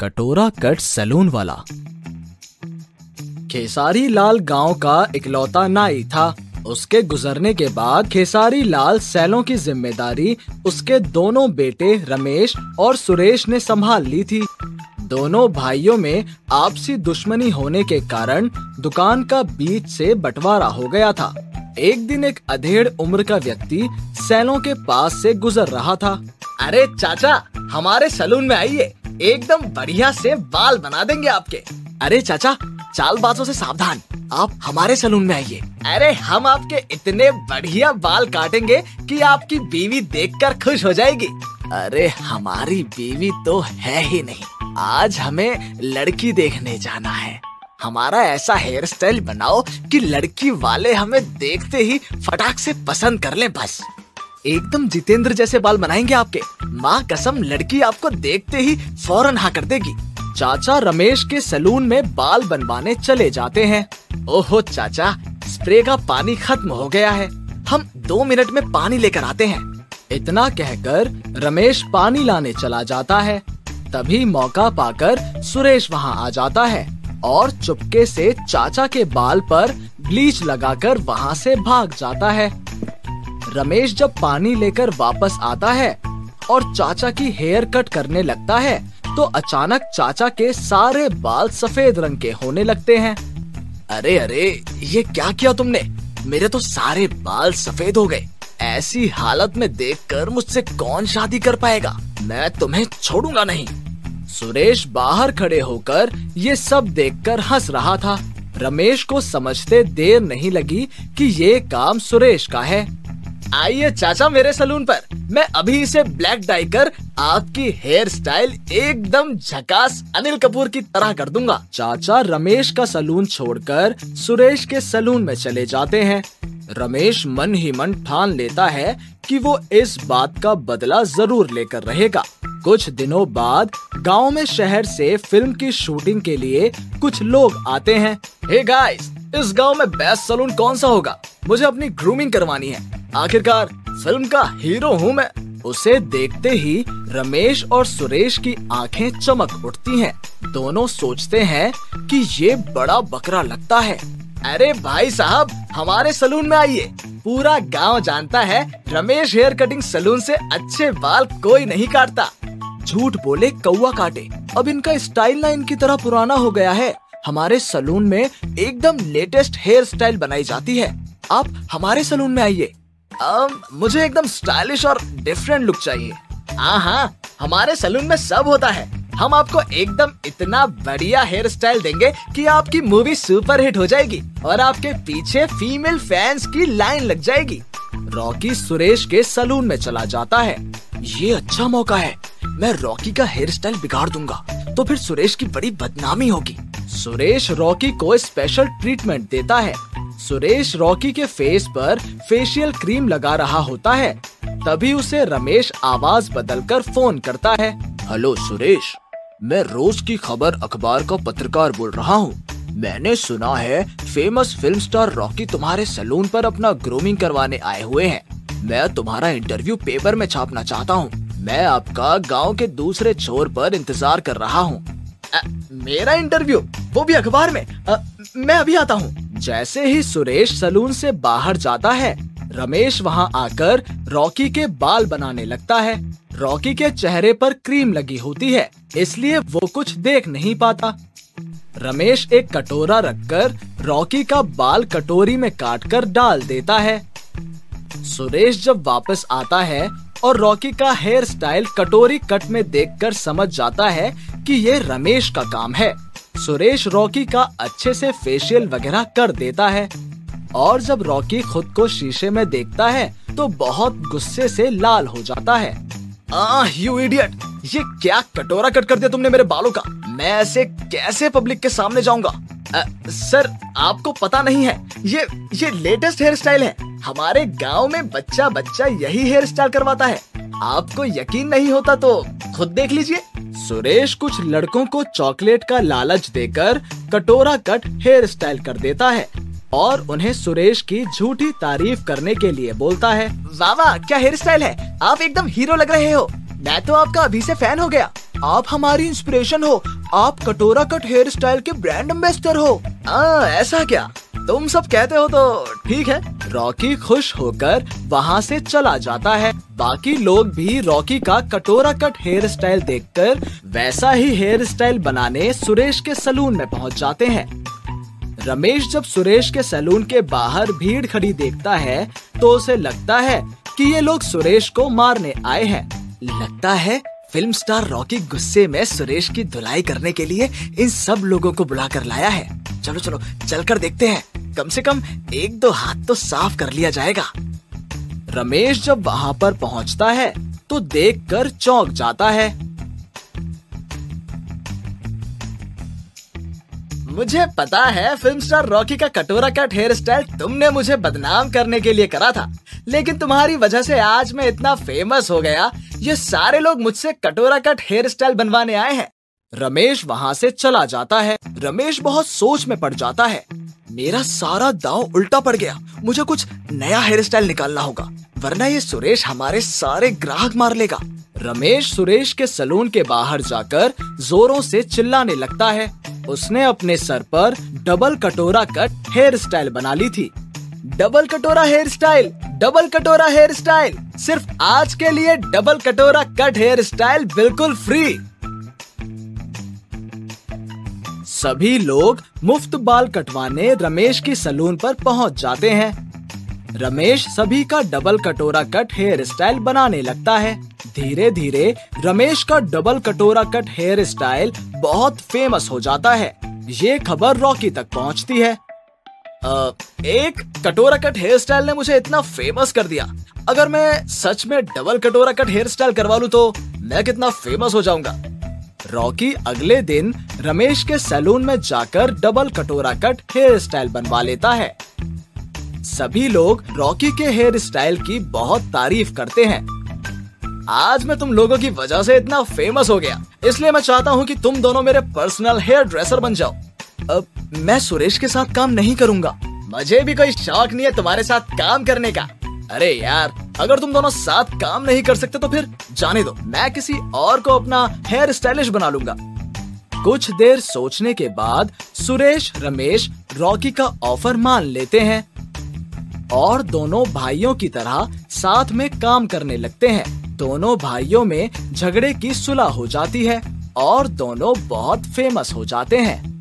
कटोरा cut salon वाला। खेसारी लाल गाँव का इकलौता नाई था। उसके गुजरने के बाद खेसारी लाल सैलों की ज़िम्मेदारी उसके दोनों बेटे रमेश और सुरेश ने संभाल ली थी। दोनों भाइयों में आपसी दुश्मनी होने के कारण दुकान का बीच से बंटवारा हो गया था। एक दिन एक अधेड़ उम्र का व्यक्ति सैलों के पास से गुजर रहा था। अरे चाचा, हमारे सलून में आइए। एकदम बढ़िया से बाल बना देंगे आपके। अरे चाचा चाल चालबाजों से सावधान। आप हमारे सलून में आइए। अरे हम आपके इतने बढ़िया बाल काटेंगे कि आपकी बीवी देखकर खुश हो जाएगी। अरे हमारी बीवी तो है ही नहीं। आज हमें लड़की देखने जाना है। हमारा ऐसा हेयर स्टाइल बनाओ कि लड़की वाले हमें देखते ही फटाक से पसंद कर लें बस। एकदम जितेंद्र जैसे बाल बनाएँगे आपके। माँ कसम, लड़की आपको देखते ही फ़ौरन हाँ कर देगी। चाचा रमेश के सलून में बाल बनवाने चले जाते हैं। ओहो चाचा, स्प्रे का पानी खत्म हो गया है। हम दो मिनट में पानी लेकर आते हैं। इतना कहकर रमेश पानी लाने चला जाता है। तभी मौका पाकर सुरेश वहाँ आ जाता है और चुपके से चाचा के बाल पर ब्लीच लगाकर वहाँ से भाग जाता है। रमेश जब पानी लेकर वापस आता है और चाचा की हेयर कट करने लगता है तो अचानक चाचा के सारे बाल सफ़ेद रंग के होने लगते हैं। अरे अरे, ये क्या किया तुमने? मेरे तो सारे बाल सफ़ेद हो गए। ऐसी हालत में देखकर मुझसे कौन शादी कर पाएगा? मैं तुम्हें छोड़ूँगा नहीं। सुरेश बाहर खड़े होकर ये सब देखकर हंस रहा था। रमेश को समझते देर नहीं लगी कि ये काम सुरेश का है। आइए चाचा मेरे सलून पर। मैं अभी इसे ब्लैक डाई कर आपकी हेयर स्टाइल एकदम झकास अनिल कपूर की तरह कर दूँगा। चाचा रमेश का सलून छोड़कर सुरेश के सलून में चले जाते हैं। रमेश मन ही मन ठान लेता है कि वो इस बात का बदला ज़रूर लेकर रहेगा। कुछ दिनों बाद गाँव में शहर से फ़िल्म की शूटिंग के लिए कुछ लोग आते हैं। हे hey गाइस इस गाँव में बेस्ट सलून कौन सा होगा? मुझे अपनी ग्रूमिंग करवानी है। आखिरकार, फ़िल्म का हीरो हूँ मैं। उसे देखते ही रमेश और सुरेश की आँखें चमक उठती हैं। दोनों सोचते हैं कि ये बड़ा बकरा लगता है। अरे भाई साहब, हमारे सलून में आइए। पूरा गाँव जानता है, रमेश हेयर कटिंग सलून से अच्छे बाल कोई नहीं काटता। झूठ बोले कौआ काटे। अब इनका स्टाइल ना इनकी तरह पुराना हो गया है। हमारे सलून में एकदम लेटेस्ट हेयर स्टाइल बनाई जाती है। आप हमारे सलून में आइए। मुझे एकदम स्टाइलिश और डिफरेंट लुक चाहिए। हाँ हाँ हमारे सलून में सब होता है। हम आपको एकदम इतना बढ़िया हेयर स्टाइल देंगे कि आपकी मूवी सुपर हिट हो जाएगी और आपके पीछे फीमेल फैंस की लाइन लग जाएगी। रॉकी सुरेश के सलून में चला जाता है। ये अच्छा मौका है। मैं रॉकी का हेयर स्टाइल बिगाड़ दूँगा तो फिर सुरेश की बड़ी बदनामी होगी। सुरेश रॉकी को स्पेशल ट्रीटमेंट देता है। सुरेश रॉकी के फेस पर फेशियल क्रीम लगा रहा होता है। तभी उसे रमेश आवाज़ बदलकर फ़ोन करता है। हेलो सुरेश मैं रोज की खबर अखबार का पत्रकार बोल रहा हूँ। मैंने सुना है फ़ेमस फ़िल्म स्टार रॉकी तुम्हारे सलून पर अपना ग्रूमिंग करवाने आए हुए हैं। मैं तुम्हारा इंटरव्यू पेपर में छापना चाहता हूँ। मैं आपका गाँव के दूसरे छोर पर इंतज़ार कर रहा हूँ। मेरा इंटरव्यू वो भी अखबार में? आ, मैं अभी आता हूँ। जैसे ही सुरेश सलून से बाहर जाता है, रमेश वहाँ आकर रॉकी के बाल बनाने लगता है। रॉकी के चेहरे पर क्रीम लगी होती है, इसलिए वो कुछ देख नहीं पाता। रमेश एक कटोरा रखकर रॉकी का बाल कटोरी में काटकर डाल देता है। सुरेश जब वापस आता है और रॉकी का हेयर स्टाइल कटोरी कट में देखकर समझ जाता है कि ये रमेश का काम है। सुरेश रॉकी का अच्छे से फेशियल वगैरह कर देता है। और जब रॉकी खुद को शीशे में देखता है तो बहुत गुस्से से लाल हो जाता है। आह यू इडियट ये क्या कटोरा कट कर दिया तुमने मेरे बालों का? मैं ऐसे कैसे पब्लिक के सामने जाऊँगा? सर, आपको पता नहीं है, ये ये लेटेस्ट हेयर स्टाइल है। हमारे गाँव में बच्चा बच्चा यही हेयर स्टाइल करवाता है। आपको यकीन नहीं होता तो खुद देख लीजिए। सुरेश कुछ लड़कों को चॉकलेट का लालच देकर कटोरा कट हेयर स्टाइल कर देता है और उन्हें सुरेश की झूठी तारीफ़ करने के लिए बोलता है वाह क्या हेयर स्टाइल है? आप एकदम हीरो लग रहे हो। मैं तो आपका अभी से फ़ैन हो गया। आप हमारी इंस्पिरेशन हो। आप कटोरा कट हेयर स्टाइल के ब्रांड एम्बेसडर हो। आ, हाँ, ऐसा क्या? तुम सब कहते हो तो ठीक है। रॉकी खुश होकर वहाँ से चला जाता है। बाकी लोग भी रॉकी का कटोरा कट हेयर स्टाइल देखकर वैसा ही हेयर स्टाइल बनाने सुरेश के सलून में पहुँच जाते हैं। रमेश जब सुरेश के सैलून के बाहर भीड़ खड़ी देखता है तो उसे लगता है कि ये लोग सुरेश को मारने आए हैं। लगता है फ़िल्म स्टार रॉकी गुस्से में सुरेश की धुलाई करने के लिए इन सब लोगों को बुला कर लाया है। चलो चलो, चलकर देखते हैं। कम से कम एक दो हाथ तो साफ़ कर लिया जाएगा। रमेश जब वहाँ पर पहुँचता है तो देखकर चौंक जाता है। मुझे पता है, फ़िल्म स्टार रॉकी का कटोरा कट हेयर स्टाइल तुमने मुझे बदनाम करने के लिए करा था। लेकिन तुम्हारी वजह से आज मैं इतना फ़ेमस हो गया। ये सारे लोग मुझसे कटोरा कट हेयर स्टाइल बनवाने आए हैं। रमेश वहाँ से चला जाता है। रमेश बहुत सोच में पड़ जाता है। मेरा सारा दाव उल्टा पड़ गया। मुझे कुछ नया हेयर स्टाइल निकालना होगा, वरना ये सुरेश हमारे सारे ग्राहक मार लेगा। रमेश सुरेश के सलून के बाहर जाकर जोरों से चिल्लाने लगता है। उसने अपने सर पर डबल कटोरा कट हेयर स्टाइल बना ली थी। डबल कटोरा हेयर स्टाइल डबल कटोरा हेयर स्टाइल सिर्फ़ आज के लिए डबल कटोरा कट हेयर स्टाइल बिल्कुल फ्री सभी लोग मुफ़्त बाल कटवाने रमेश की सलून पर पहुँच जाते हैं। रमेश सभी का डबल कटोरा कट हेयर स्टाइल बनाने लगता है। धीरे धीरे रमेश का डबल कटोरा कट हेयर स्टाइल बहुत फ़ेमस हो जाता है। ये खबर रॉकी तक पहुँचती है। आ, एक कटोरा कट हेयर स्टाइल ने मुझे इतना फ़ेमस कर दिया। अगर मैं सच में डबल कटोरा कट हेयर स्टाइल करवा लूँ तो मैं कितना फ़ेमस हो जाऊँगा। रॉकी अगले दिन रमेश के सैलून में जाकर डबल कटोरा कट हेयर स्टाइल बनवा लेता है। सभी लोग रॉकी के हेयर स्टाइल की बहुत तारीफ़ करते हैं। आज मैं तुम लोगों की वजह से इतना फ़ेमस हो गया। इसलिए मैं चाहता हूँ कि तुम दोनों मेरे पर्सनल हेयर ड्रेसर बन जाओ। अब मैं सुरेश के साथ काम नहीं करूँगा। मुझे भी कोई शौक नहीं है तुम्हारे साथ काम करने का। अरे यार अगर तुम दोनों साथ काम नहीं कर सकते तो फिर जाने दो। मैं किसी और को अपना हेयर स्टाइलिश बना लूँगा। कुछ देर सोचने के बाद सुरेश, रमेश, रॉकी का ऑफ़र मान लेते हैं और दोनों भाइयों की तरह साथ में काम करने लगते हैं। दोनों भाइयों में झगड़े की सुलह हो जाती है और दोनों बहुत फ़ेमस हो जाते हैं।